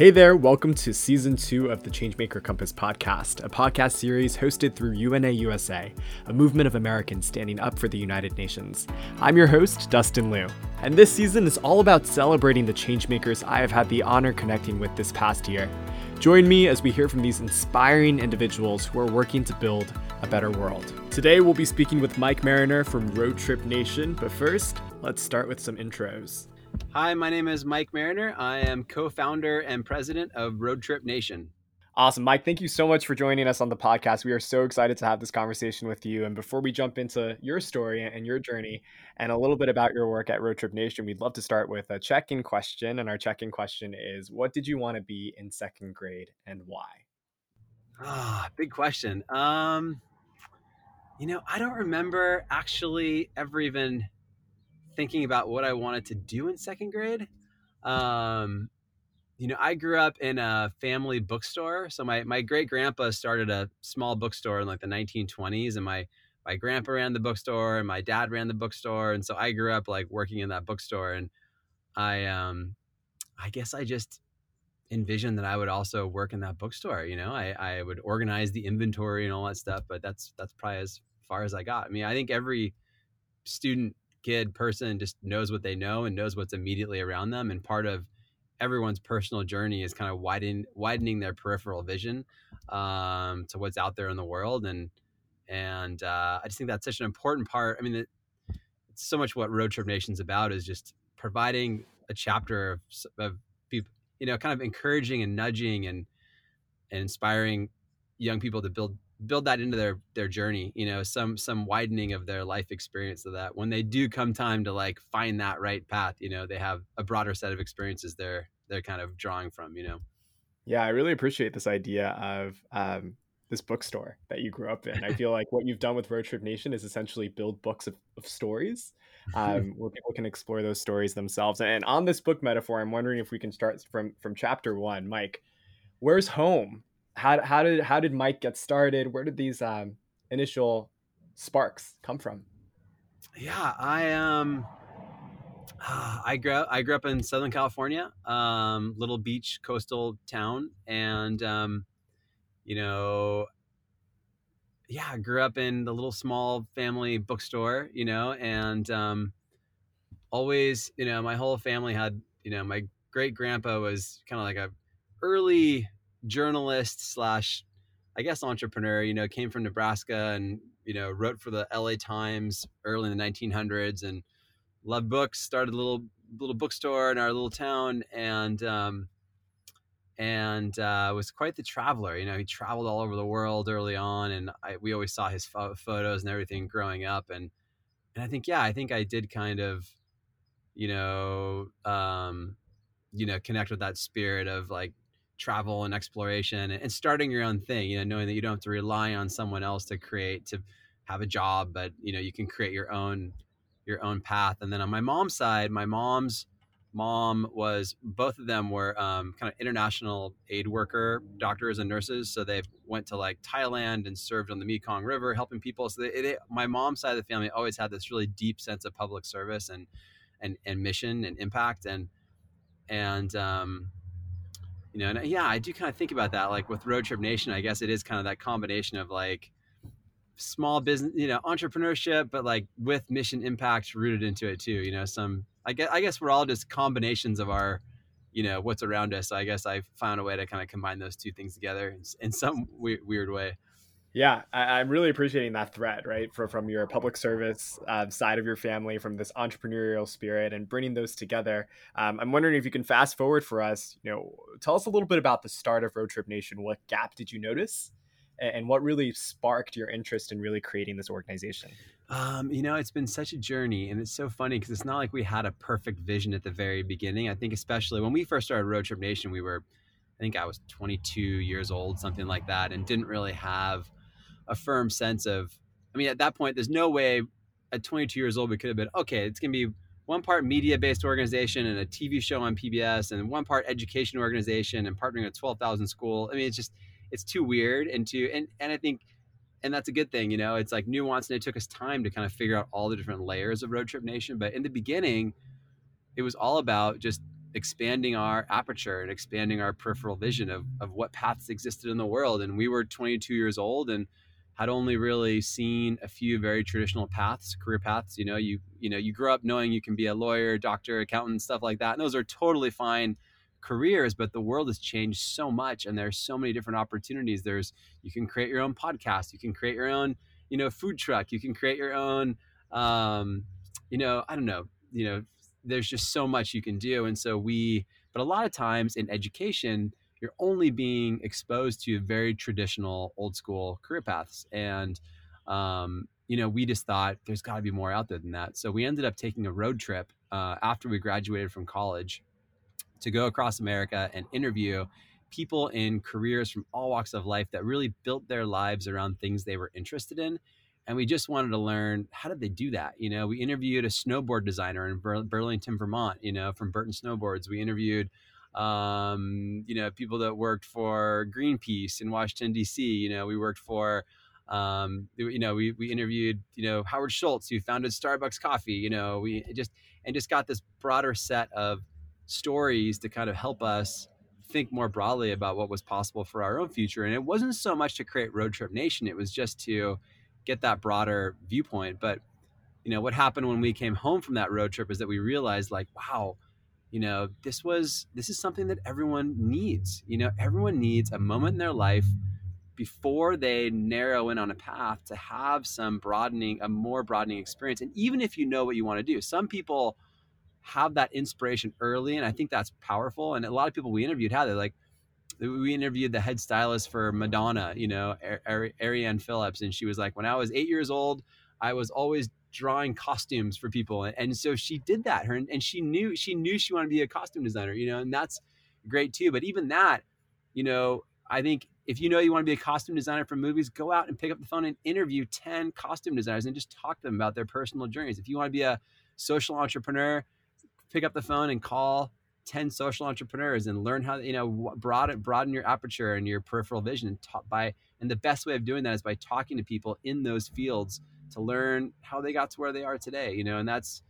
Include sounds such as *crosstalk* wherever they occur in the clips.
Hey there, welcome to season two of the Changemaker Compass podcast, a podcast series hosted through UNA USA, a movement of Americans standing up for the United Nations. I'm your host, Dustin Liu, and this season is all about celebrating the changemakers I have had the honor connecting with this past year. Join me as we hear from these inspiring individuals who are working to build a better world. Today, we'll be speaking with Mike Marriner from Road Trip Nation, but first, let's start with some intros. Hi, my name is Mike Marriner. I am co founder and president of Road Trip Nation. Awesome. Mike, thank you so much for joining us on the podcast. We are so excited to have this conversation with you. And before we jump into your story and your journey and a little bit about your work at Road Trip Nation, we'd love to start with a check in question. And our check in question is What did you want to be in second grade and why? Ah, oh, big question. Um, you know, I don't remember actually ever even thinking about what I wanted to do in second grade. Um, you know, I grew up in a family bookstore. So my, my great grandpa started a small bookstore in like the 1920s, and my my grandpa ran the bookstore, and my dad ran the bookstore, and so I grew up like working in that bookstore. And I um, I guess I just envisioned that I would also work in that bookstore. You know, I I would organize the inventory and all that stuff, but that's that's probably as far as I got. I mean, I think every student kid person just knows what they know and knows what's immediately around them and part of everyone's personal journey is kind of widening widening their peripheral vision um, to what's out there in the world and and uh, i just think that's such an important part i mean it, it's so much what road trip nation's about is just providing a chapter of, of people you know kind of encouraging and nudging and, and inspiring young people to build build that into their their journey you know some some widening of their life experience so that. When they do come time to like find that right path you know they have a broader set of experiences they're they're kind of drawing from you know? Yeah i really appreciate this idea of um, this bookstore that you grew up in. I feel like what you've done with road trip nation is essentially build books of, of stories um, *laughs* where people can explore those stories themselves. And on this book metaphor i'm wondering if we can start from from chapter one. Mike where's home how how did how did Mike get started? Where did these um, initial sparks come from? Yeah, I um *sighs* I grew up, I grew up in Southern California, um, little beach coastal town, and um, you know, yeah, I grew up in the little small family bookstore, you know, and um, always, you know, my whole family had, you know, my great grandpa was kind of like a early journalist slash I guess entrepreneur, you know, came from Nebraska and, you know, wrote for the LA Times early in the 1900s and loved books, started a little little bookstore in our little town and um and uh, was quite the traveler. You know, he traveled all over the world early on, and I, we always saw his fo- photos and everything growing up. And and I think, yeah, I think I did kind of, you know, um, you know, connect with that spirit of like travel and exploration and starting your own thing you know knowing that you don't have to rely on someone else to create to have a job but you know you can create your own your own path. And then on my mom's side my mom's mom was both of them were um, kind of international aid worker doctors and nurses. So they went to like thailand and served on the mekong river helping people. So it, it, my mom's side of the family always had this really deep sense of public service and and, and mission and impact. And and um, you know and uh, yeah i do kind of think about that like with road trip nation i guess it is kind of that combination of like small business you know entrepreneurship but like with mission impact rooted into it too you know some i guess i guess we're all just combinations of our you know what's around us so i guess i found a way to kind of combine those two things together in, in some weird, weird way yeah, I, am really appreciating that thread, right? For, from your public service uh, side of your family, from this entrepreneurial spirit, and bringing those together. Um, I'm wondering if you can fast forward for us. You know, tell us a little bit about the start of Road Trip Nation. What gap did you notice, and, and what really sparked your interest in really creating this organization? Um, you know, it's been such a journey, and it's so funny because it's not like we had a perfect vision at the very beginning. I think, especially when we first started Road Trip Nation, we were, I think I was 22 years old, something like that, and didn't really have a firm sense of i mean at that point there's no way at 22 years old we could have been okay it's going to be one part media based organization and a tv show on pbs and one part education organization and partnering with 12000 school i mean it's just it's too weird and too and and i think and that's a good thing you know it's like nuance and it took us time to kind of figure out all the different layers of road trip nation but in the beginning it was all about just expanding our aperture and expanding our peripheral vision of, of what paths existed in the world. And we were 22 years old and had only really seen a few very traditional paths, career paths. You know, you you know, you grew up knowing you can be a lawyer, doctor, accountant, stuff like that. And those are totally fine careers, but the world has changed so much and there's so many different opportunities. There's you can create your own podcast, you can create your own, you know, food truck, you can create your own um, you know, I don't know, you know, there's just so much you can do. And so we, but a lot of times in education, you're only being exposed to very traditional old school career paths. And, um, you know, we just thought there's got to be more out there than that. So we ended up taking a road trip uh, after we graduated from college to go across America and interview people in careers from all walks of life that really built their lives around things they were interested in and we just wanted to learn how did they do that you know we interviewed a snowboard designer in Bur- burlington vermont you know from burton snowboards we interviewed um, you know people that worked for greenpeace in washington d.c you know we worked for um, you know we, we interviewed you know howard schultz who founded starbucks coffee you know we just and just got this broader set of stories to kind of help us think more broadly about what was possible for our own future and it wasn't so much to create road trip nation it was just to get that broader viewpoint. But you know what happened when we came home from that road trip is that we realized like, wow, you know, this was this is something that everyone needs. You know, everyone needs a moment in their life before they narrow in on a path to have some broadening, a more broadening experience. And even if you know what you want to do, some people have that inspiration early, and I think that's powerful. And a lot of people we interviewed had it like we interviewed the head stylist for Madonna, you know, Arianne Phillips, and she was like, when I was eight years old, I was always drawing costumes for people, and so she did that. Her and she knew she knew she wanted to be a costume designer, you know, and that's great too. But even that, you know, I think if you know you want to be a costume designer for movies, go out and pick up the phone and interview 10 costume designers and just talk to them about their personal journeys. If you want to be a social entrepreneur, pick up the phone and call 10 social entrepreneurs and learn how you know broaden broaden your aperture and your peripheral vision and by and the best way of doing that is by talking to people in those fields to learn how they got to where they are today you know and that's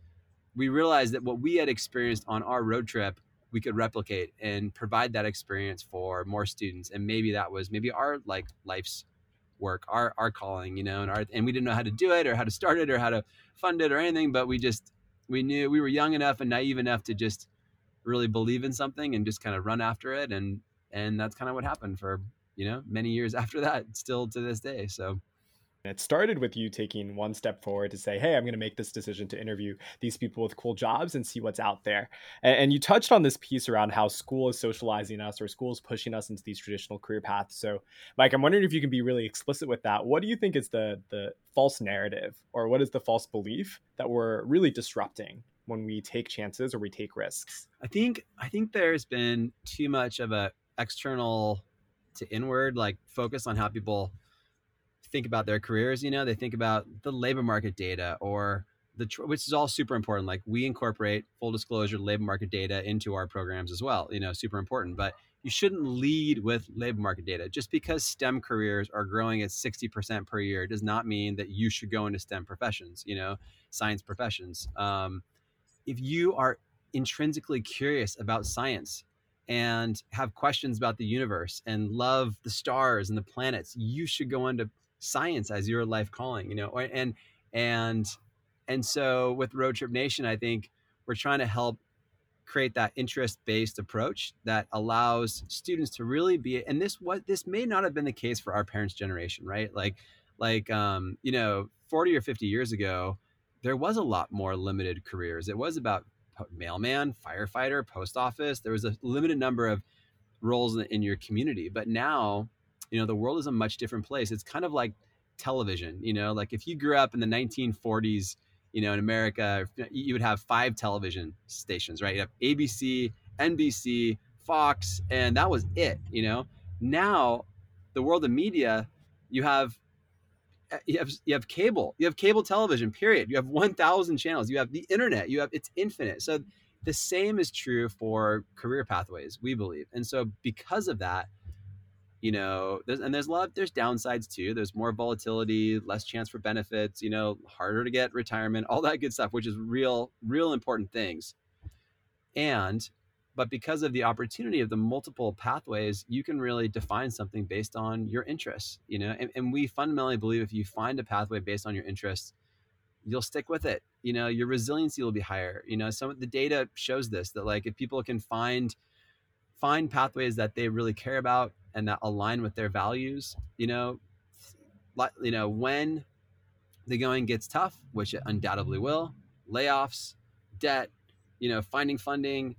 we realized that what we had experienced on our road trip we could replicate and provide that experience for more students. And maybe that was maybe our like life's work our our calling you know and our and we didn't know how to do it or how to start it or how to fund it or anything but we just we knew we were young enough and naive enough to just really believe in something and just kind of run after it. And and that's kind of what happened for you know many years *laughs* after that still to this day. So it started with you taking one step forward to say, Hey, I'm going to make this decision to interview these people with cool jobs and see what's out there. And, and, you touched on this piece around how school is socializing us or school is pushing us into these traditional career paths. So, Mike, I'm wondering if you can be really explicit with that. What do you think is the, the false narrative or what is the false belief that we're really disrupting when we take chances or we take risks? I think I think there's been too much of a external to inward like focus on how people think about their careers. You know, they think about the labor market data or the which is all super important. Like we incorporate full disclosure labor market data into our programs as well. You know, super important. But you shouldn't lead with labor market data. Just because STEM careers are growing at 60% per year does not mean that you should go into STEM professions, you know, science professions. Um, if you are intrinsically curious about science and have questions about the universe and love the stars and the planets, you should go into science as your life calling, you know, and, and, and so with Road Trip Nation, I think we're trying to help create that interest based approach that allows students to really be and this what this may not have been the case for our parents generation right like like um you know 40 or 50 years ago there was a lot more limited careers. It was about mailman, firefighter, post office. There was a limited number of roles in your community. But now, you know, the world is a much different place. It's kind of like television, you know, like if you grew up in the 1940s, you know, in America, you would have five television stations, right? You have ABC, NBC, Fox, and that was it, you know. Now, the world of media, you have uh, you have you have cable you have cable television period you have 1000 channels you have the internet you have it's infinite so the same is true for career pathways we believe and so because of that you know there's and there's a lot there's downsides too. There's more volatility less chance for benefits you know harder to get retirement all that good stuff which is real real important things. And but because of the opportunity of the multiple pathways you can really define something based on your interests you know and, and we fundamentally believe if you find a pathway based on your interests you'll stick with it. You know your resiliency will be higher. You know some of the data shows this that like if people can find find pathways that they really care about and that align with their values you know you know when the going gets tough which it undoubtedly will layoffs debt you know finding funding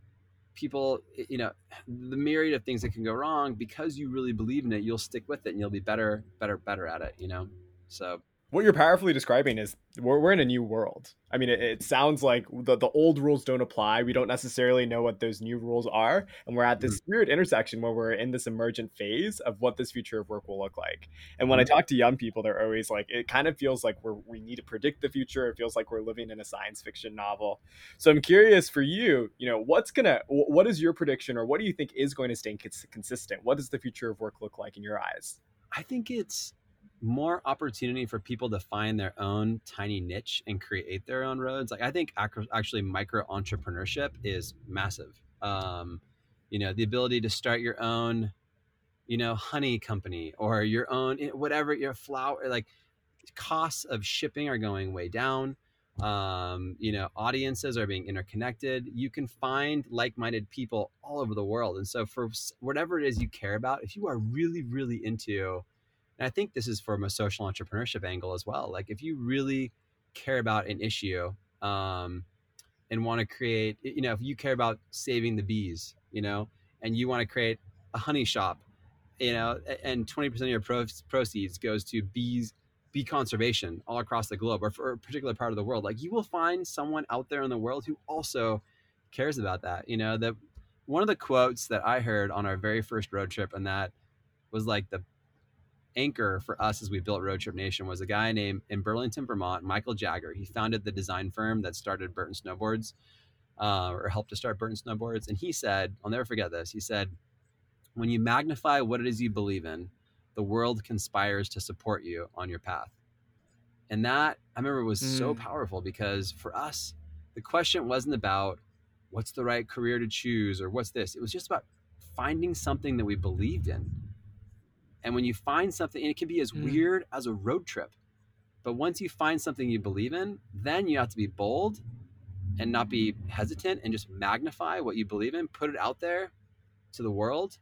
people you know the myriad of things that can go wrong because you really believe in it you'll stick with it and you'll be better better better at it you know? So what you're powerfully describing is we're, we're in a new world. I mean, it, it, sounds like the, the old rules don't apply. We don't necessarily know what those new rules are. And we're at this mm-hmm. weird intersection where we're in this emergent phase of what this future of work will look like. And when mm-hmm. I talk to young people, they're always like, it kind of feels like we're, we need to predict the future. It feels like we're living in a science fiction novel. So I'm curious for you, you know, what's going to, what is your prediction or what do you think is going to stay consistent? What does the future of work look like in your eyes? I think it's more opportunity for people to find their own tiny niche and create their own roads. Like I think actually micro entrepreneurship is massive. Um, you know, the ability to start your own, you know, honey company or your own eh, whatever your flower like costs of shipping are going way down. Um, you know, audiences are being interconnected. You can find like-minded people all over the world. And so for whatever it is you care about, if you are really, really into and I think this is from a social entrepreneurship angle as well. Like if you really care about an issue um, and want to create, you know, if you care about saving the bees, you know, and you want to create a honey shop, you know, and 20% of your pro- proceeds goes to bees, bee conservation all across the globe or for a particular part of the world, like you will find someone out there in the world who also cares about that. You know, that one of the quotes that I heard on our very first road trip and that was like the anchor for us as we built Road Trip Nation was a guy named in Burlington, Vermont, Michael Jager. He founded the design firm that started Burton Snowboards, uh, or helped to start Burton Snowboards. And he said, I'll never forget this. He said, "When you magnify what it is you believe in, the world conspires to support you on your path." And that I remember was mm. so powerful because for us, the question wasn't about what's the right career to choose or what's this. It was just about finding something that we believed in and when you find something, and it can be as mm. weird as a road trip, but once you find something you believe in, then you have to be bold and not be hesitant and just magnify what you believe in, put it out there to the world.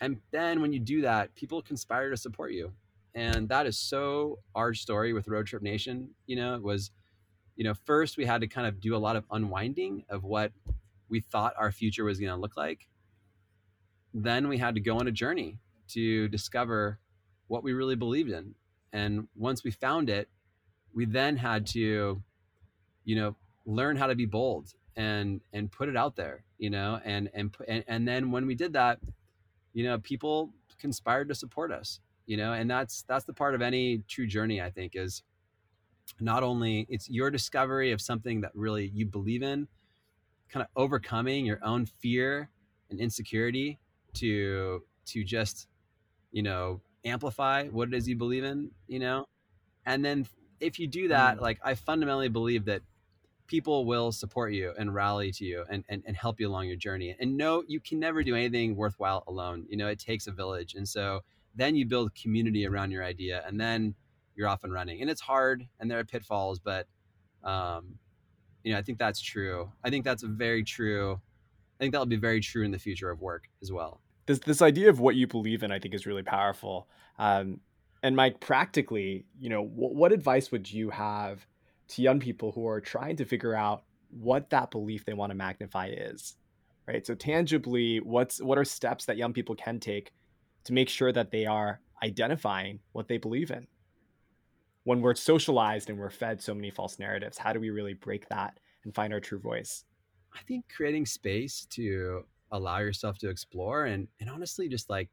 And then when you do that, people conspire to support you. And that is so our story with Road Trip Nation. You know, it was, you know, first we had to kind of do a lot of unwinding of what we thought our future was going to look like. Then we had to go on a journey to discover what we really believed in. And once we found it, we then had to, you know, learn how to be bold and and put it out there, you know, and and and, and then when we did that, you know, people conspired to support us, you know, and that's that's the part of any true journey, I think, is not only it's your discovery of something that really you believe in, kind of overcoming your own fear and insecurity to to just you know, amplify what it is you believe in, you know? And then if you do that, mm. like I fundamentally believe that people will support you and rally to you and, and, and help you along your journey. And no, you can never do anything worthwhile alone. You know, it takes a village. And so then you build community around your idea and then you're off and running. And it's hard and there are pitfalls, but um, you know, I think that's true. I think that's very true. I think that'll be very true in the future of work as well this this idea of what you believe in, I think, is really powerful. Um, and Mike, practically, you know, what, what advice would you have to young people who are trying to figure out what that belief they want to magnify is? Right. So tangibly, what's what are steps that young people can take to make sure that they are identifying what they believe in? When we're socialized and we're fed so many false narratives, how do we really break that and find our true voice? I think creating space to allow yourself to explore and and honestly just like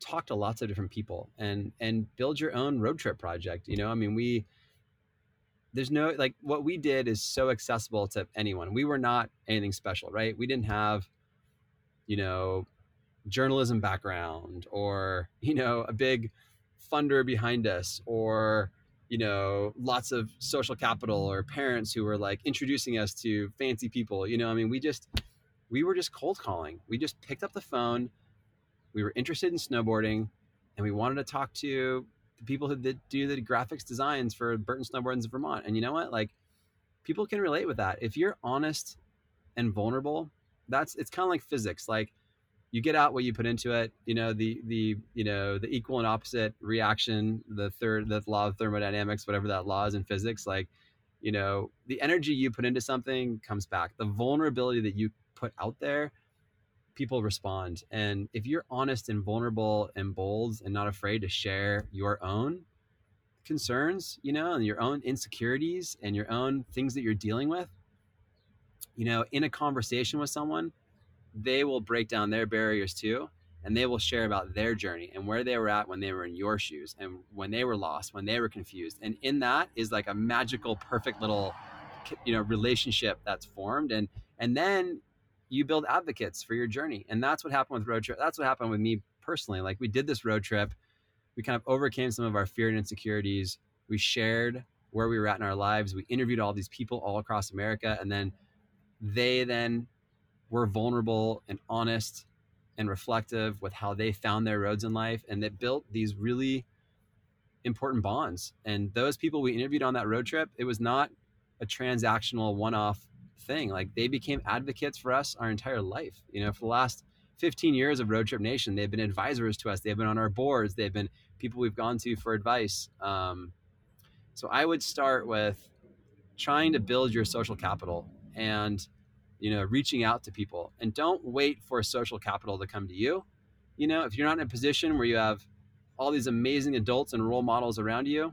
talk to lots of different people and and build your own road trip project you know? I mean we there's no like what we did is so accessible to anyone. We were not anything special right? We didn't have you know journalism background or *laughs* you know a big funder behind us or you know lots of social capital or parents who were like introducing us to fancy people you know? I mean we just we were just cold calling. We just picked up the phone. We were interested in snowboarding and we wanted to talk to the people who did, do the graphics designs for Burton Snowboards in Vermont. And you know what? Like people can relate with that. If you're honest and vulnerable, that's it's kind of like physics. Like you get out what you put into it. You know the the you know the equal and opposite reaction, the third the law of thermodynamics, whatever that law is in physics. Like you know the energy you put into something comes back. The vulnerability that you put out there, people respond. And if you're honest and vulnerable and bold and not afraid to share your own concerns, you know, and your own insecurities and your own things that you're dealing with, you know, in a conversation with someone, they will break down their barriers too and they will share about their journey and where they were at when they were in your shoes and when they were lost when they were confused and in that is like a magical perfect little you know relationship that's formed and and then you build advocates for your journey and that's what happened with road trip that's what happened with me personally like we did this road trip we kind of overcame some of our fear and insecurities. We shared where we were at in our lives. We interviewed all these people all across America, and then they then were vulnerable and honest and reflective with how they found their roads in life, and that built these really important bonds. And those people we interviewed on that road trip, it was not a transactional one-off thing. Like they became advocates for us our entire life. You know, for the last 15 years of Road Trip Nation. They've been advisors to us. They've been on our boards. They've been people we've gone to for advice. Um, so I would start with trying to build your social capital and you know reaching out to people and don't wait for social capital to come to you you know if you're not in a position where you have all these amazing adults and role models around you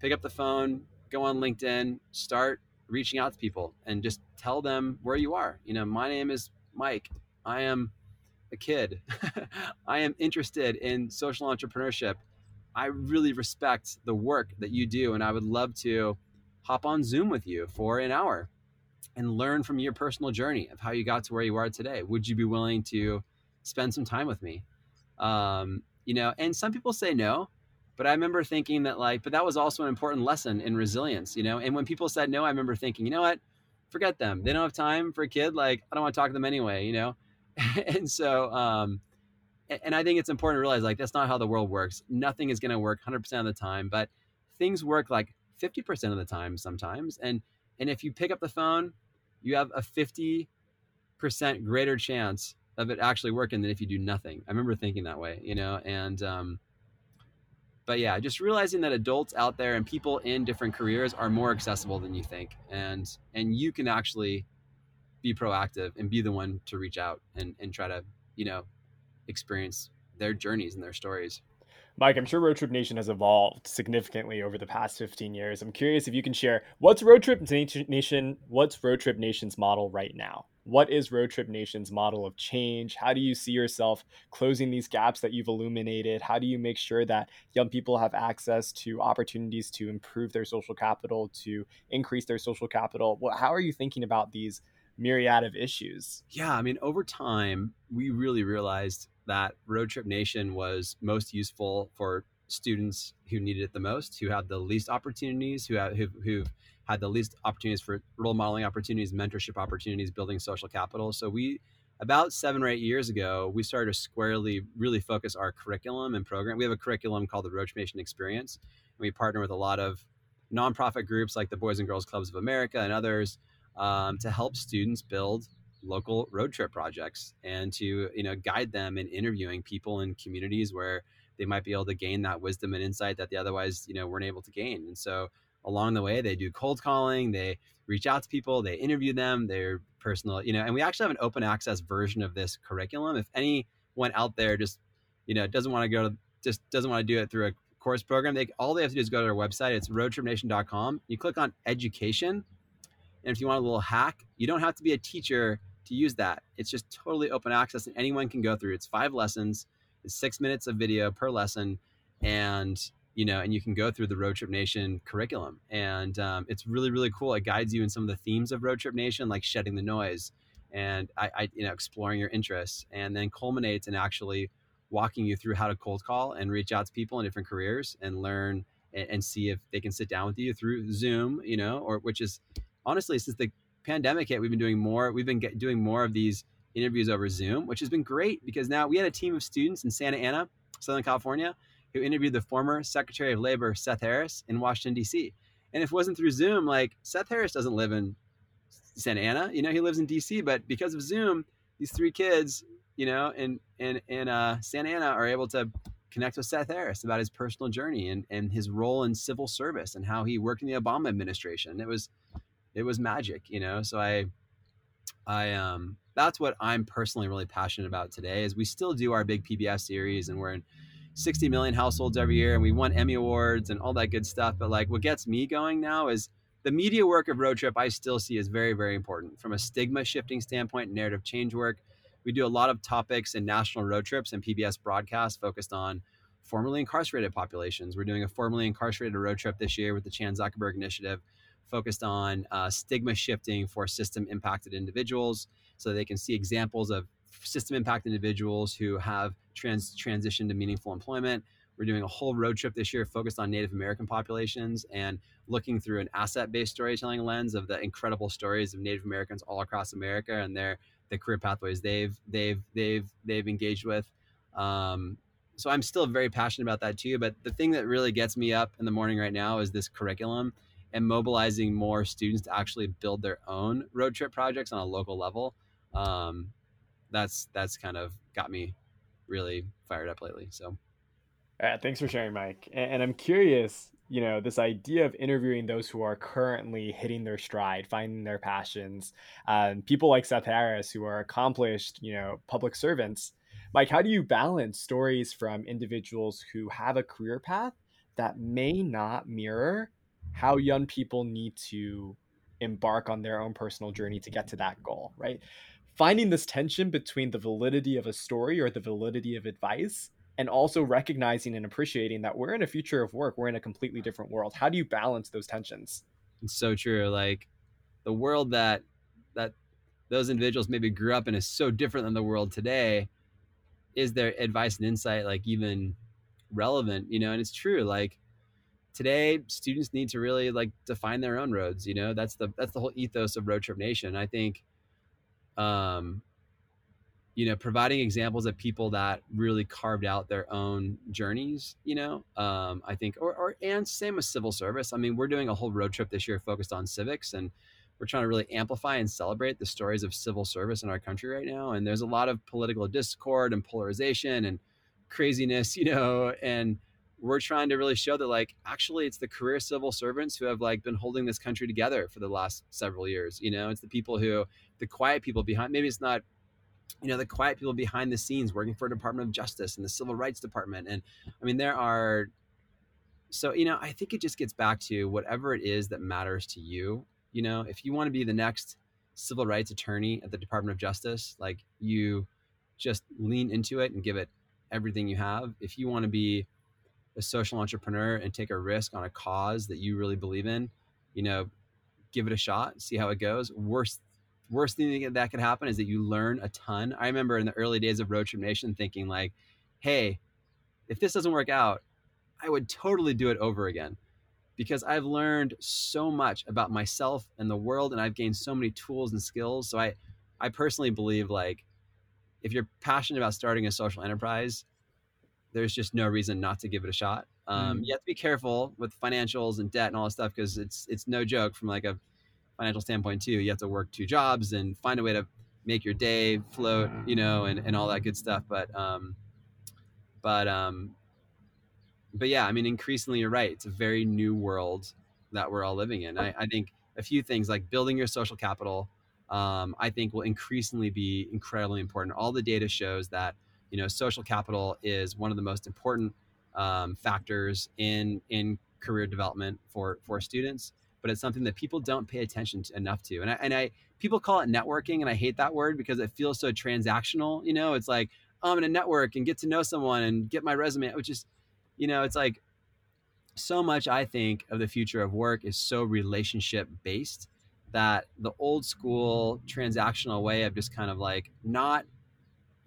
pick up the phone go on linkedin start reaching out to people and just tell them where you are you know my name is mike i am a kid. *laughs* I am interested in social entrepreneurship. I really respect the work that you do, and I would love to hop on Zoom with you for an hour and learn from your personal journey of how you got to where you are today. Would you be willing to spend some time with me? Um, you know, and some people say no, but I remember thinking that like, but that was also an important lesson in resilience, you know. And when people said no, I remember thinking, you know what? Forget them. They don't have time for a kid. Like, I don't want to talk to them anyway, you know. *laughs* and so um and i think it's important to realize like that's not how the world works nothing is going to work 100% of the time but things work like 50% of the time sometimes and and if you pick up the phone you have a 50% greater chance of it actually working than if you do nothing i remember thinking that way you know and um but yeah just realizing that adults out there and people in different careers are more accessible than you think and and you can actually be proactive and be the one to reach out and, and try to, you know, experience their journeys and their stories. Mike, I'm sure Road Trip Nation has evolved significantly over the past 15 years. I'm curious if you can share what's Road Trip Nation, what's Road Trip Nation's model right now? What is Road Trip Nation's model of change? How do you see yourself closing these gaps that you've illuminated? How do you make sure that young people have access to opportunities to improve their social capital, to increase their social capital? How are you thinking about these myriad of issues. Yeah, I mean, over time, we really realized that Road Trip Nation was most useful for students who needed it the most, who had the least opportunities, who have who, who've had the least opportunities for role modeling opportunities, mentorship opportunities, building social capital. So we about seven or eight years ago, we started to squarely really focus our curriculum and program. We have a curriculum called the Trip Nation Experience. And we partner with a lot of nonprofit groups like the Boys and Girls Clubs of America and others um, to help students build local road trip projects and to you know guide them in interviewing people in communities where they might be able to gain that wisdom and insight that they otherwise you know weren't able to gain and so along the way they do cold calling they reach out to people they interview them they're personal you know and we actually have an open access version of this curriculum if anyone out there just you know doesn't want to go to just doesn't want to do it through a course program they all they have to do is go to our website it's roadtripnation.com you click on education and if you want a little hack, you don't have to be a teacher to use that. It's just totally open access and anyone can go through. It's five lessons, it's six minutes of video per lesson. And you know, and you can go through the Road Trip Nation curriculum, and um, it's really, really cool. It guides you in some of the themes of Road Trip Nation, like shedding the noise, and I, I, you know, exploring your interests, and then culminates in actually walking you through how to cold call and reach out to people in different careers and learn and, and see if they can sit down with you through Zoom, you know, or which is honestly, since the pandemic hit, we've been doing more. We've been get, doing more of these interviews over Zoom, which has been great because now we had a team of students in Santa Ana, Southern California, who interviewed the former Secretary of Labor, Seth Harris, in Washington, D.C. And if it wasn't through Zoom, like Seth Harris doesn't live in Santa Ana, you know, he lives in D.C., but because of Zoom, these three kids, you know, in, in, in uh, Santa Ana are able to connect with Seth Harris about his personal journey and, and his role in civil service and how he worked in the Obama administration. It was, it was magic, you know? So I, I, um, that's what I'm personally really passionate about today is we still do our big PBS series and we're in 60 million households every year and we won Emmy awards and all that good stuff. But like what gets me going now is the media work of Road Trip I still see is very, very important from a stigma shifting standpoint, narrative change work. We do a lot of topics in national road trips and PBS broadcasts focused on formerly incarcerated populations. We're doing a formerly incarcerated road trip this year with the Chan Zuckerberg Initiative focused on uh, stigma shifting for system impacted individuals so they can see examples of system impact individuals who have trans transitioned to meaningful employment. We're doing a whole road trip this year focused on Native American populations and looking through an asset-based storytelling lens of the incredible stories of Native Americans all across America and their the career pathways they've they've they've they've engaged with. Um, so I'm still very passionate about that too. But the thing that really gets me up in the morning right now is this curriculum and mobilizing more students to actually build their own road trip projects on a local level. Um, that's that's kind of got me really fired up lately. So, thanks for sharing, Mike. And, and, I'm curious, you know, this idea of interviewing those who are currently hitting their stride, finding their passions, um, people like Seth Harris who are accomplished, you know, public servants. Mike, how do you balance stories from individuals who have a career path that may not mirror how young people need to embark on their own personal journey to get to that goal, right? Finding this tension between the validity of a story or the validity of advice and also recognizing and appreciating that we're in a future of work we're in a completely different world. How do you balance those tensions? It's so true like the world that that those individuals maybe grew up in is so different than the world today. Is their advice and insight like even relevant you know and it's true like today students need to really like define their own roads you know? That's the that's the whole ethos of road trip nation. I think um, you know, providing examples of people that really carved out their own journeys, you know, um, I think, or, or, and same with civil service. I mean, we're doing a whole road trip this year focused on civics and we're trying to really amplify and celebrate the stories of civil service in our country right now. And there's a lot of political discord and polarization and craziness, *laughs* you know, and we're trying to really show that like actually it's the career civil servants who have like been holding this country together for the last several years you know? It's the people who the quiet people behind maybe it's not you know the quiet people behind the scenes working for department of justice and the civil rights department and i mean there are so you know i think it just gets back to whatever it is that matters to you you know? If you want to be the next civil rights attorney at the department of justice like you just lean into it and give it everything you have. If you want to be a social entrepreneur and take a risk on a cause that you really believe in, you know, give it a shot, see how it goes. Worst worst thing that could happen is that you learn a ton. I remember in the early days of Road Trip Nation thinking like, hey, if this doesn't work out, I would totally do it over again because I've learned so much about myself and the world and I've gained so many tools and skills. So I I personally believe like if you're passionate about starting a social enterprise, there's just no reason not to give it a shot. Um, mm. You have to be careful with financials and debt and all that stuff because it's it's no joke from like a financial standpoint too. You have to work two jobs and find a way to make your day float, you know, and, and all that good stuff. But um, but um, but yeah, I mean, increasingly you're right. It's a very new world that we're all living in. I, I think a few things like building your social capital, um, I think will increasingly be incredibly important. All the data shows that you know, social capital is one of the most important um, factors in in career development for for students. But it's something that people don't pay attention to enough to. And I, and I people call it networking, and I hate that word because it feels so transactional. You know, it's like oh, I'm to network and get to know someone and get my resume, which is, you know, it's like so much. I think of the future of work is so relationship based that the old school transactional way of just kind of like not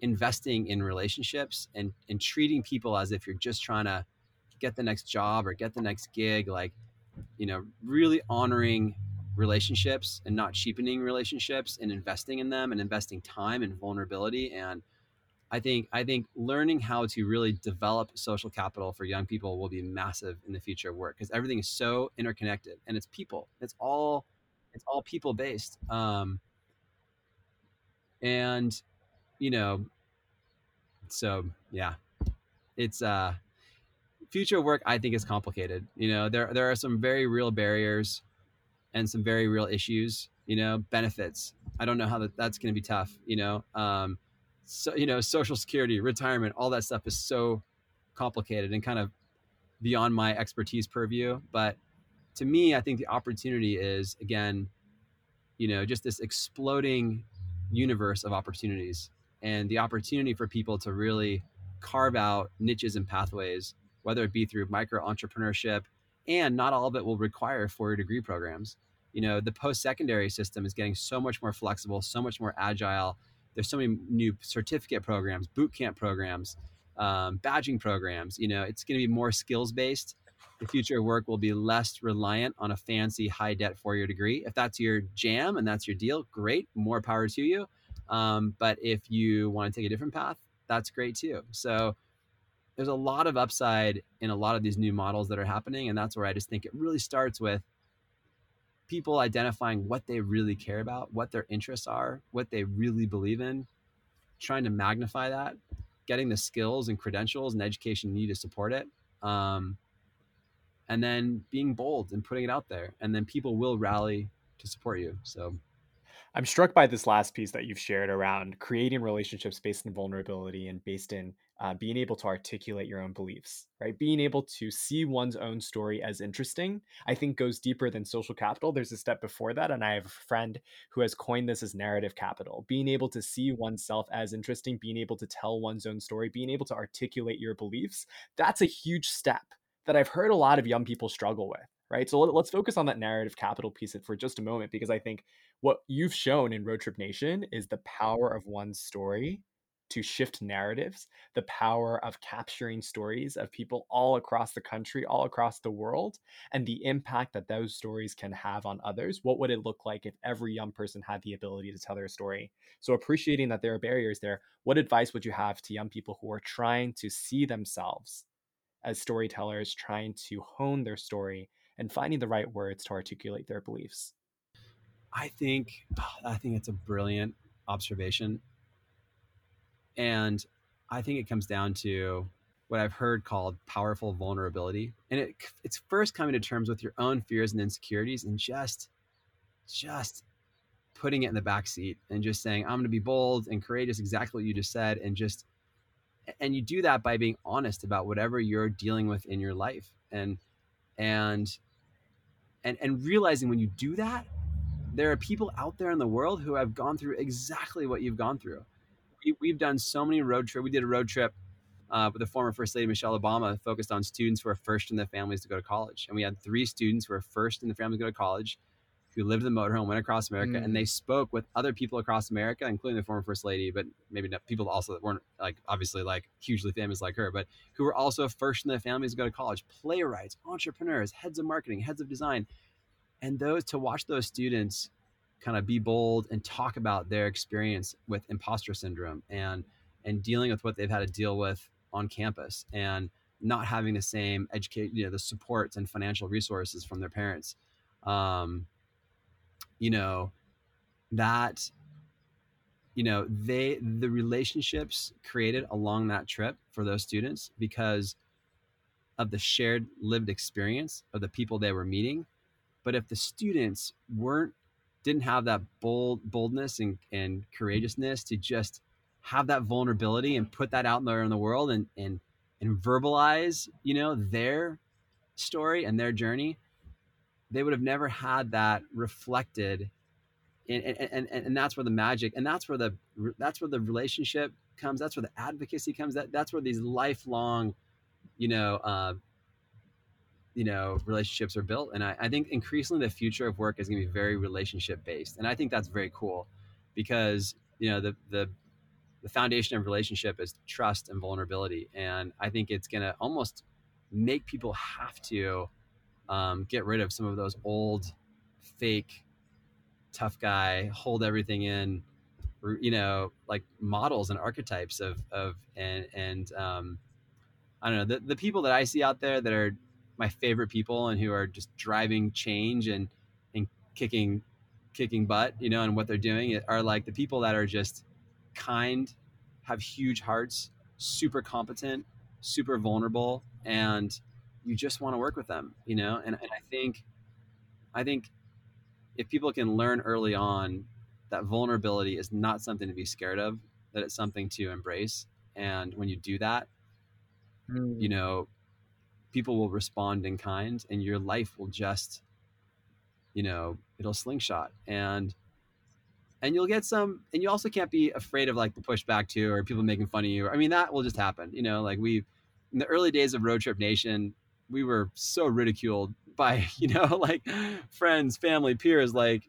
investing in relationships and and treating people as if you're just trying to get the next job or get the next gig like you know really honoring relationships and not cheapening relationships and investing in them and investing time and vulnerability and I think I think learning how to really develop social capital for young people will be massive in the future of work because everything is so interconnected and it's people. It's all it's all people based. Um, and you know, so yeah, it's uh, future work. I think is complicated. You know, there there are some very real barriers and some very real issues. You know, benefits. I don't know how that, that's going to be tough. You know. Um, so you know social security retirement all that stuff is so complicated and kind of beyond my expertise purview but to me i think the opportunity is again you know just this exploding universe of opportunities and the opportunity for people to really carve out niches and pathways whether it be through micro entrepreneurship and not all of it will require four year degree programs you know the post-secondary system is getting so much more flexible so much more agile there's so many new certificate programs, boot camp programs, um, badging programs. You know, it's going to be more skills based. The future of work will be less reliant on a fancy high debt four year degree. If that's your jam and that's your deal, great, more power to you. Um, but if you want to take a different path, that's great too. So there's a lot of upside in a lot of these new models that are happening. And that's where I just think it really starts with people identifying what they really care about, what their interests are, what they really believe in, trying to magnify that, getting the skills and credentials and education you need to support it. Um, and then being bold and putting it out there. And then people will rally to support you. So I'm struck by this last piece that you've shared around creating relationships based in vulnerability and based in uh, being able to articulate your own beliefs, right? Being able to see one's own story as interesting, I think goes deeper than social capital. There's a step before that. And I have a friend who has coined this as narrative capital being able to see oneself as interesting, being able to tell one's own story, being able to articulate your beliefs. That's a huge step that I've heard a lot of young people struggle with right? So let's focus on that narrative capital piece for just a moment because I think what you've shown in Road Trip Nation is the mm-hmm. power of one story to shift narratives, the power of capturing stories of people all across the country, all across the world, and the impact that those stories can have on others. What would it look like if every young person had the ability to tell their story? So, appreciating that there are barriers there, what advice would you have to young people who are trying to see themselves as storytellers, trying to hone their story and finding the right words to articulate their beliefs? I think I think it's a brilliant observation. And I think it comes down to what I've heard called powerful vulnerability. And it, it's first coming to terms with your own fears and insecurities and just just putting it in the back seat and just saying, I'm gonna be bold and courageous, exactly what you just said, and just and you do that by being honest about whatever you're dealing with in your life. And and and and realizing when you do that there are people out there in the world who have gone through exactly what you've gone through we, have done so many road trip we did a road trip uh, with the former first lady michelle obama focused on students who are first in their families to go to college and we had three students who were first in the family to go to college who lived in the motorhome went across america mm. and they mm. spoke with other people across america including the former first lady but maybe not people also that weren't like obviously like hugely famous like her but who were also first in their families to go to college playwrights entrepreneurs heads of marketing heads of design and those to watch those students kind of be bold and talk about their experience with imposter syndrome and and dealing with what they've had to deal with on campus and not having the same educate you know the supports and financial resources from their parents. Um you know that you know they the relationships created along that trip for those students because of the shared lived experience of the people they were meeting but if the students weren't didn't have that bold boldness and, and courageousness to just have that vulnerability and put that out there in the world and and and verbalize, you know, their story and their journey, they would have never had that reflected and, and, and, and that's where the magic and that's where the that's where the relationship comes that's where the advocacy comes that that's where these lifelong you know uh, you know relationships are built and I, I think increasingly the future of work is going to be very relationship based and i think that's very cool because you know the the the foundation of relationship is trust and vulnerability and i think it's going to almost make people have to um, get rid of some of those old fake tough guy, hold everything in, you know, like models and archetypes of of and and um, I don't know the the people that I see out there that are my favorite people and who are just driving change and and kicking kicking butt, you know, and what they're doing are like the people that are just kind, have huge hearts, super competent, super vulnerable, and you just want to work with them, you know. And, and I think, I think, if people can learn early on that vulnerability is not something to be scared of, that it's something to embrace, and when you do that, mm. you know, people will respond in kind, and your life will just, you know, it'll slingshot. And and you'll get some and you also can't be afraid of like the pushback too or people making fun of you. I mean that will just happen you know like we in the early days of road trip nation we were so ridiculed by *laughs* you know like friends family peers like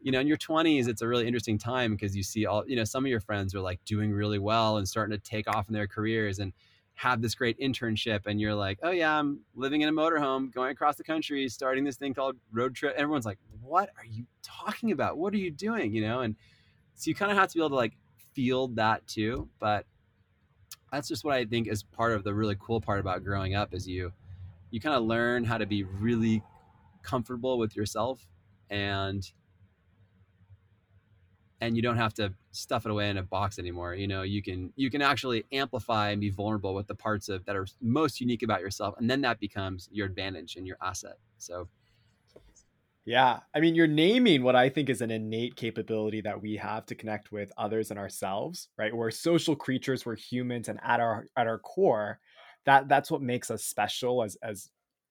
you know in your 20s it's a really interesting time because you see all you know some of your friends are like doing really well and starting to take off in their careers and have this great internship and you're like oh yeah i'm living in a motorhome going across the country starting this thing called road trip. Everyone's like what are you talking about? What are you doing? You know and so you kind of have to be able to like field that too but that's just what i think is part of the really cool part about growing up is you you kind of learn how to be really comfortable with yourself and and you don't have to stuff it away in a box anymore you know you can you can actually amplify and be vulnerable with the parts of that are most unique about yourself and then that becomes your advantage and your asset so. Yeah i mean you're naming what i think is an innate capability that we have to connect with others and ourselves right? We're social creatures we're humans and at our at our core that that's what makes us special as as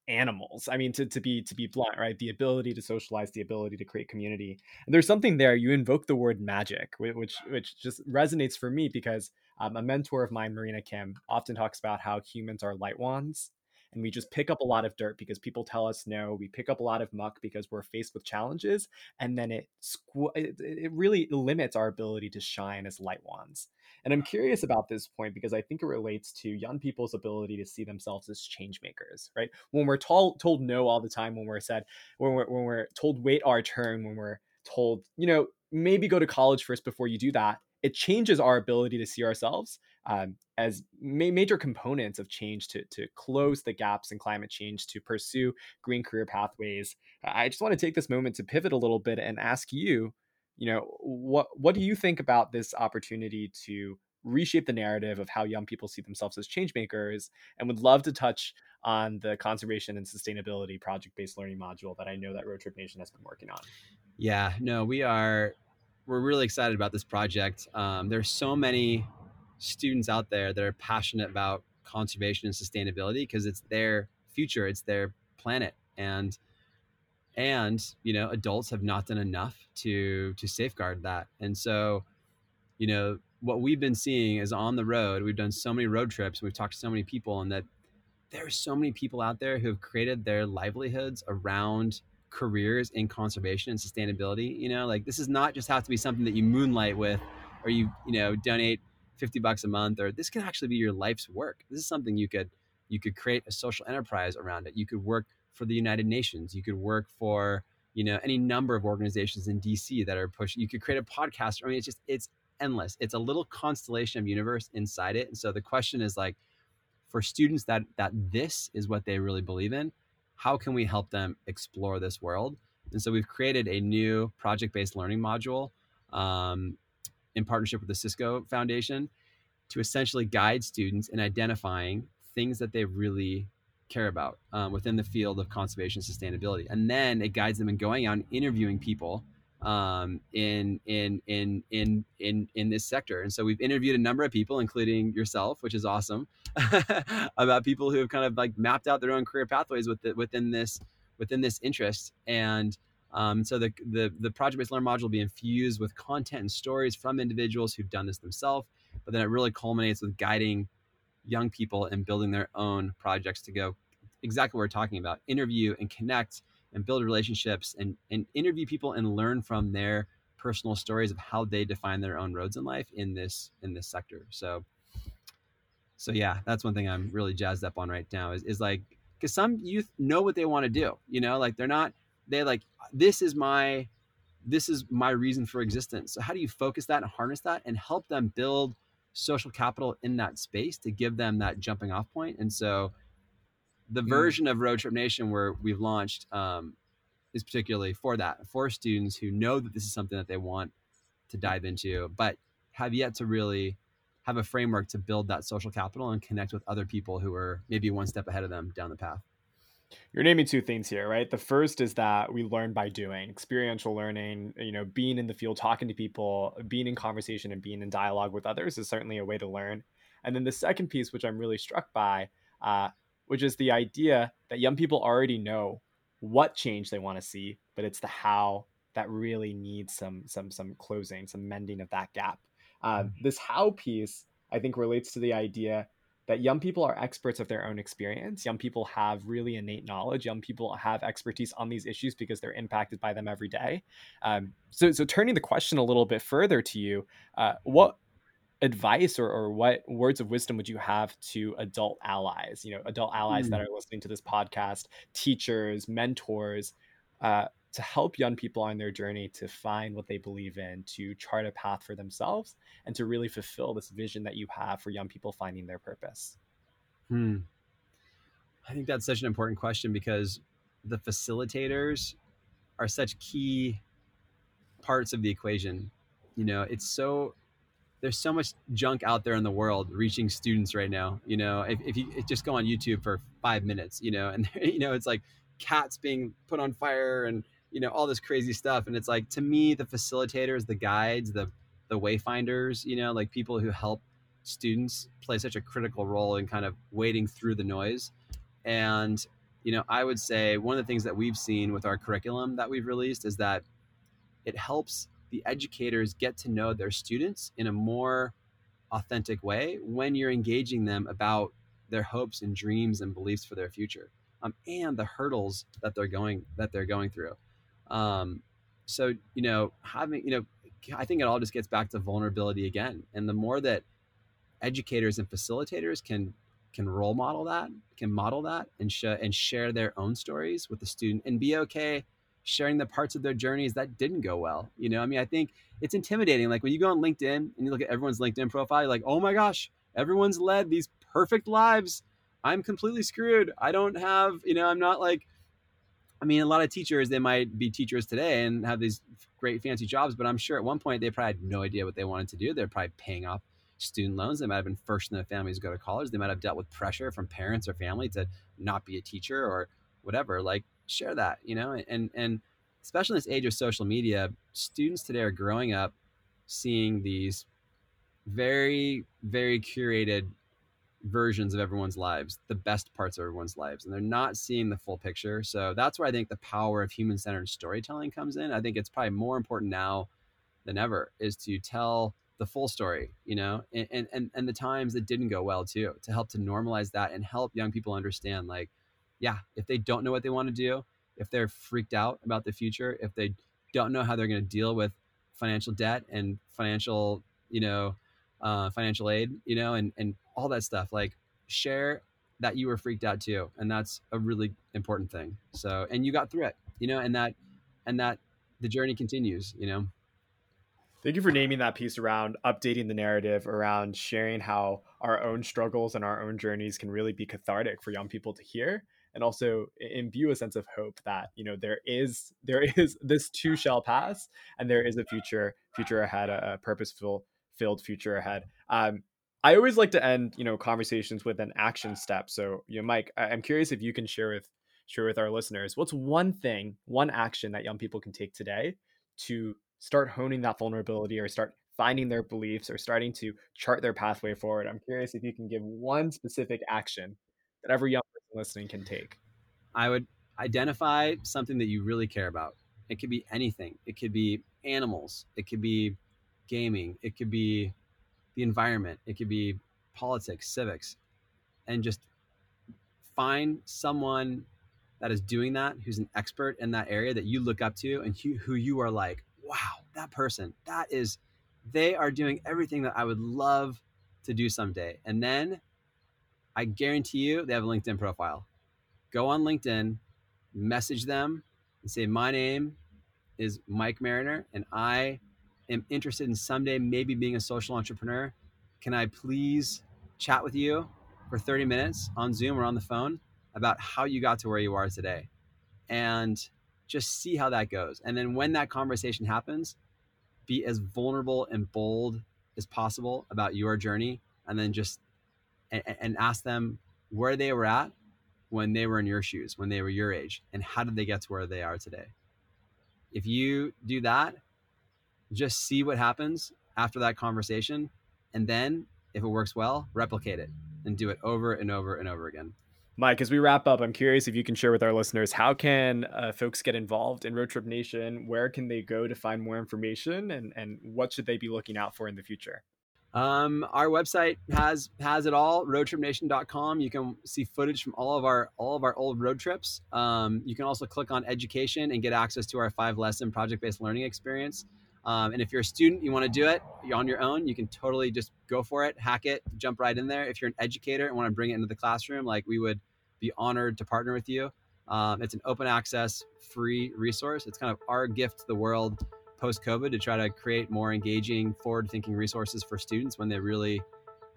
animals i mean to, to be to be blunt right the ability to socialize the ability to create community and there's something there you invoke the word magic which which just resonates for me because um, a mentor of mine marina kim often talks about how humans are light wands and we just pick up a lot of dirt because people tell us no. We pick up a lot of muck because we're faced with challenges, and then it squ- it, it really limits our ability to shine as light wands. And I'm curious about this point because I think it relates to young people's ability to see themselves as change makers, right? When we're told told no all the time, when we're said, when we're when we're told wait our turn, when we're told, you know, maybe go to college first before you do that, it changes our ability to see ourselves um, as ma- major components of change to, to close the gaps in climate change, to pursue green career pathways. I just want to take this moment to pivot a little bit and ask you, you know, what what do you think about this opportunity to reshape the narrative of how young people see themselves as change makers and would love to touch on the conservation and sustainability project-based learning module that I know that Road Trip Nation has been working on. Yeah, no, we are we're really excited about this project. Um, there's so many students out there that are passionate about conservation and sustainability because it's their future, it's their planet, and and you know adults have not done enough to to safeguard that. And so, you know, what we've been seeing is on the road. We've done so many road trips. We've talked to so many people, and that there's so many people out there who have created their livelihoods around careers in conservation and sustainability. You know, like this is not just have to be something that you moonlight with, or you you know donate 50 bucks a month or this can actually be your life's work this is something you could you could create a social enterprise around it you could work for the united nations. You could work for you know any number of organizations in dc that are pushing you could create a podcast. I mean it's just it's endless. It's a little constellation of universe inside it. And so the question is like for students that that this is what they really believe in how can we help them explore this world? And so we've created a new project-based learning module um, in partnership with the Cisco Foundation to essentially guide students in identifying things that they really care about um, within the field of conservation sustainability. And then it guides them in going out and interviewing people um, in, in in in in in this sector. And so we've interviewed a number of people including yourself which is awesome *laughs* about people who have kind of like mapped out their own career pathways with the, within this within this interest. And um, so the, the, the project-based learn module will be infused with content and stories from individuals who've done this themselves, but then it really culminates with guiding young people and building their own projects to go exactly what we're talking about, interview and connect and build relationships and, and interview people and learn from their personal stories of how they define their own roads in life in this in this sector. So so yeah, that's one thing I'm really jazzed up on right now is, is like because some youth know what they want to do, you know, like they're not they like this is my this is my reason for existence. So how do you focus that and harness that and help them build social capital in that space to give them that jumping off? And so the mm. version of Road Trip Nation where we've launched um, is particularly for that, for students who know that this is something that they want to dive into, but have yet to really have a framework to build that social capital and connect with other people who are maybe one step ahead of them down the path. You're naming two things here, right? The first is that we learn by doing, experiential learning, you know, being in the field, talking to people, being in conversation and being in dialogue with others is certainly a way to learn. And then the second piece, which I'm really struck by, uh, which is the idea that young people already know what change they want to see, but it's the how that really needs some some some closing, some mending of that gap. Um, mm-hmm. this how piece, I think, relates to the idea that young people are experts of their own experience. Young people have really innate knowledge. Young people have expertise on these issues because they're impacted by them every day. Um, so, so turning the question a little bit further to you, uh, what advice or, or what words of wisdom would you have to adult allies? You know, adult allies mm. that are listening to this podcast, teachers, mentors. Uh, to help young people on their journey to find what they believe in, to chart a path for themselves, and to really fulfill this vision that you have for young people finding their purpose? Hmm. I think that's such an important question because the facilitators are such key parts of the equation. You know, it's so there's so much junk out there in the world reaching students right now. You know, if, if you just go on YouTube for five minutes, you know, and *laughs* you know, it's like cats being put on fire and you know all this crazy stuff. And it's like to me the facilitators the guides the the wayfinders you know like people who help students play such a critical role in kind of wading through the noise. And you know i would say one of the things that we've seen with our curriculum that we've released is that it helps the educators get to know their students in a more authentic way when you're engaging them about their hopes and dreams and beliefs for their future um, and the hurdles that they're going that they're going through um, so you know, having you know, I think it all just gets back to vulnerability again. And the more that educators and facilitators can can role model that, can model that, and show and share their own stories with the student, and be okay sharing the parts of their journeys that didn't go well. You know, I mean, I think it's intimidating. Like when you go on LinkedIn and you look at everyone's LinkedIn profile, you're like, oh my gosh, everyone's led these perfect lives. I'm completely screwed. I don't have, you know, I'm not like I mean, a lot of teachers, they might be teachers today and have these great fancy jobs, but I'm sure at one point they probably had no idea what they wanted to do. They're probably paying off student loans. They might have been first in their families to go to college. They might have dealt with pressure from parents or family to not be a teacher or whatever. Like share that, you know, and and especially in this age of social media, students today are growing up seeing these very, very curated versions of everyone's lives, the best parts of everyone's lives, and they're not seeing the full picture. So that's where I think the power of human centered storytelling comes in. I think it's probably more important now than ever is to tell the full story, you know, and, and, and the times that didn't go well too, to help to normalize that and help young people understand like, yeah, if they don't know what they want to do, if they're freaked out about the future, if they don't know how they're going to deal with financial debt and financial, you know, uh, financial aid, you know, and, and all that stuff. Like share that you were freaked out too. And that's a really important thing. So, and you got through it, you know, and that, and that the journey continues, you know. Thank you for naming that piece around updating the narrative, around sharing how our own struggles and our own journeys can really be cathartic for young people to hear and also imbue a sense of hope that you know there is *laughs* there is this too shall pass and there is a future future ahead a, a purposeful filled future ahead. Um, I always like to end, you know, conversations with an action step. So, you know, Mike, I'm curious if you can share with share with our listeners what's one thing, one action that young people can take today to start honing that vulnerability or start finding their beliefs or starting to chart their pathway forward. I'm curious if you can give one specific action that every young listening can take. I would identify something that you really care about. It could be anything. It could be animals. It could be gaming, it could be the environment, it could be politics, civics, and just find someone that is doing that, who's an expert in that area that you look up to and who you are like, wow, that person, that is, they are doing everything that I would love to do someday. And then I guarantee you they have a LinkedIn profile. Go on LinkedIn, message them and say, my name is Mike Marriner, and I am interested in someday maybe being a social entrepreneur. Can I please chat with you for 30 minutes on Zoom or on the phone about how you got to where you are today? And just see how that goes. And then when that conversation happens, be as vulnerable and bold as possible about your journey and then just and, and ask them where they were at when they were in your shoes, when they were your age, and how did they get to where they are today? If you do that, just see what happens after that conversation. And then, if it works well, replicate it and do it over and over and over again. Mike, as we wrap up, I'm curious if you can share with our listeners how can uh, folks get involved in Road Trip Nation? Where can they go to find more information, and and what should they be looking out for in the future? Um, our website has has it all. Roadtripnation.com. You can see footage from all of our all of our old road trips. Um, you can also click on education and get access to our five lesson project based learning experience. Um, and if you're a student, you want to do it, you're on your own. You can totally just go for it, hack it, jump right in there. If you're an educator and want to bring it into the classroom, like we would be honored to partner with you. Um, it's an open access, free resource. It's kind of our gift to the world post COVID to try to create more engaging, forward thinking resources for students when they really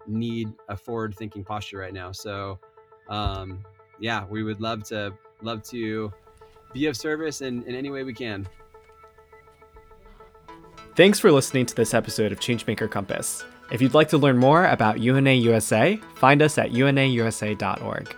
need a forward thinking posture right now. So, um, yeah, we would love to love to be of service in, in any way we can. Thanks for listening to this episode of Changemaker Compass. If you'd like to learn more about UNA USA, find us at unausa.org.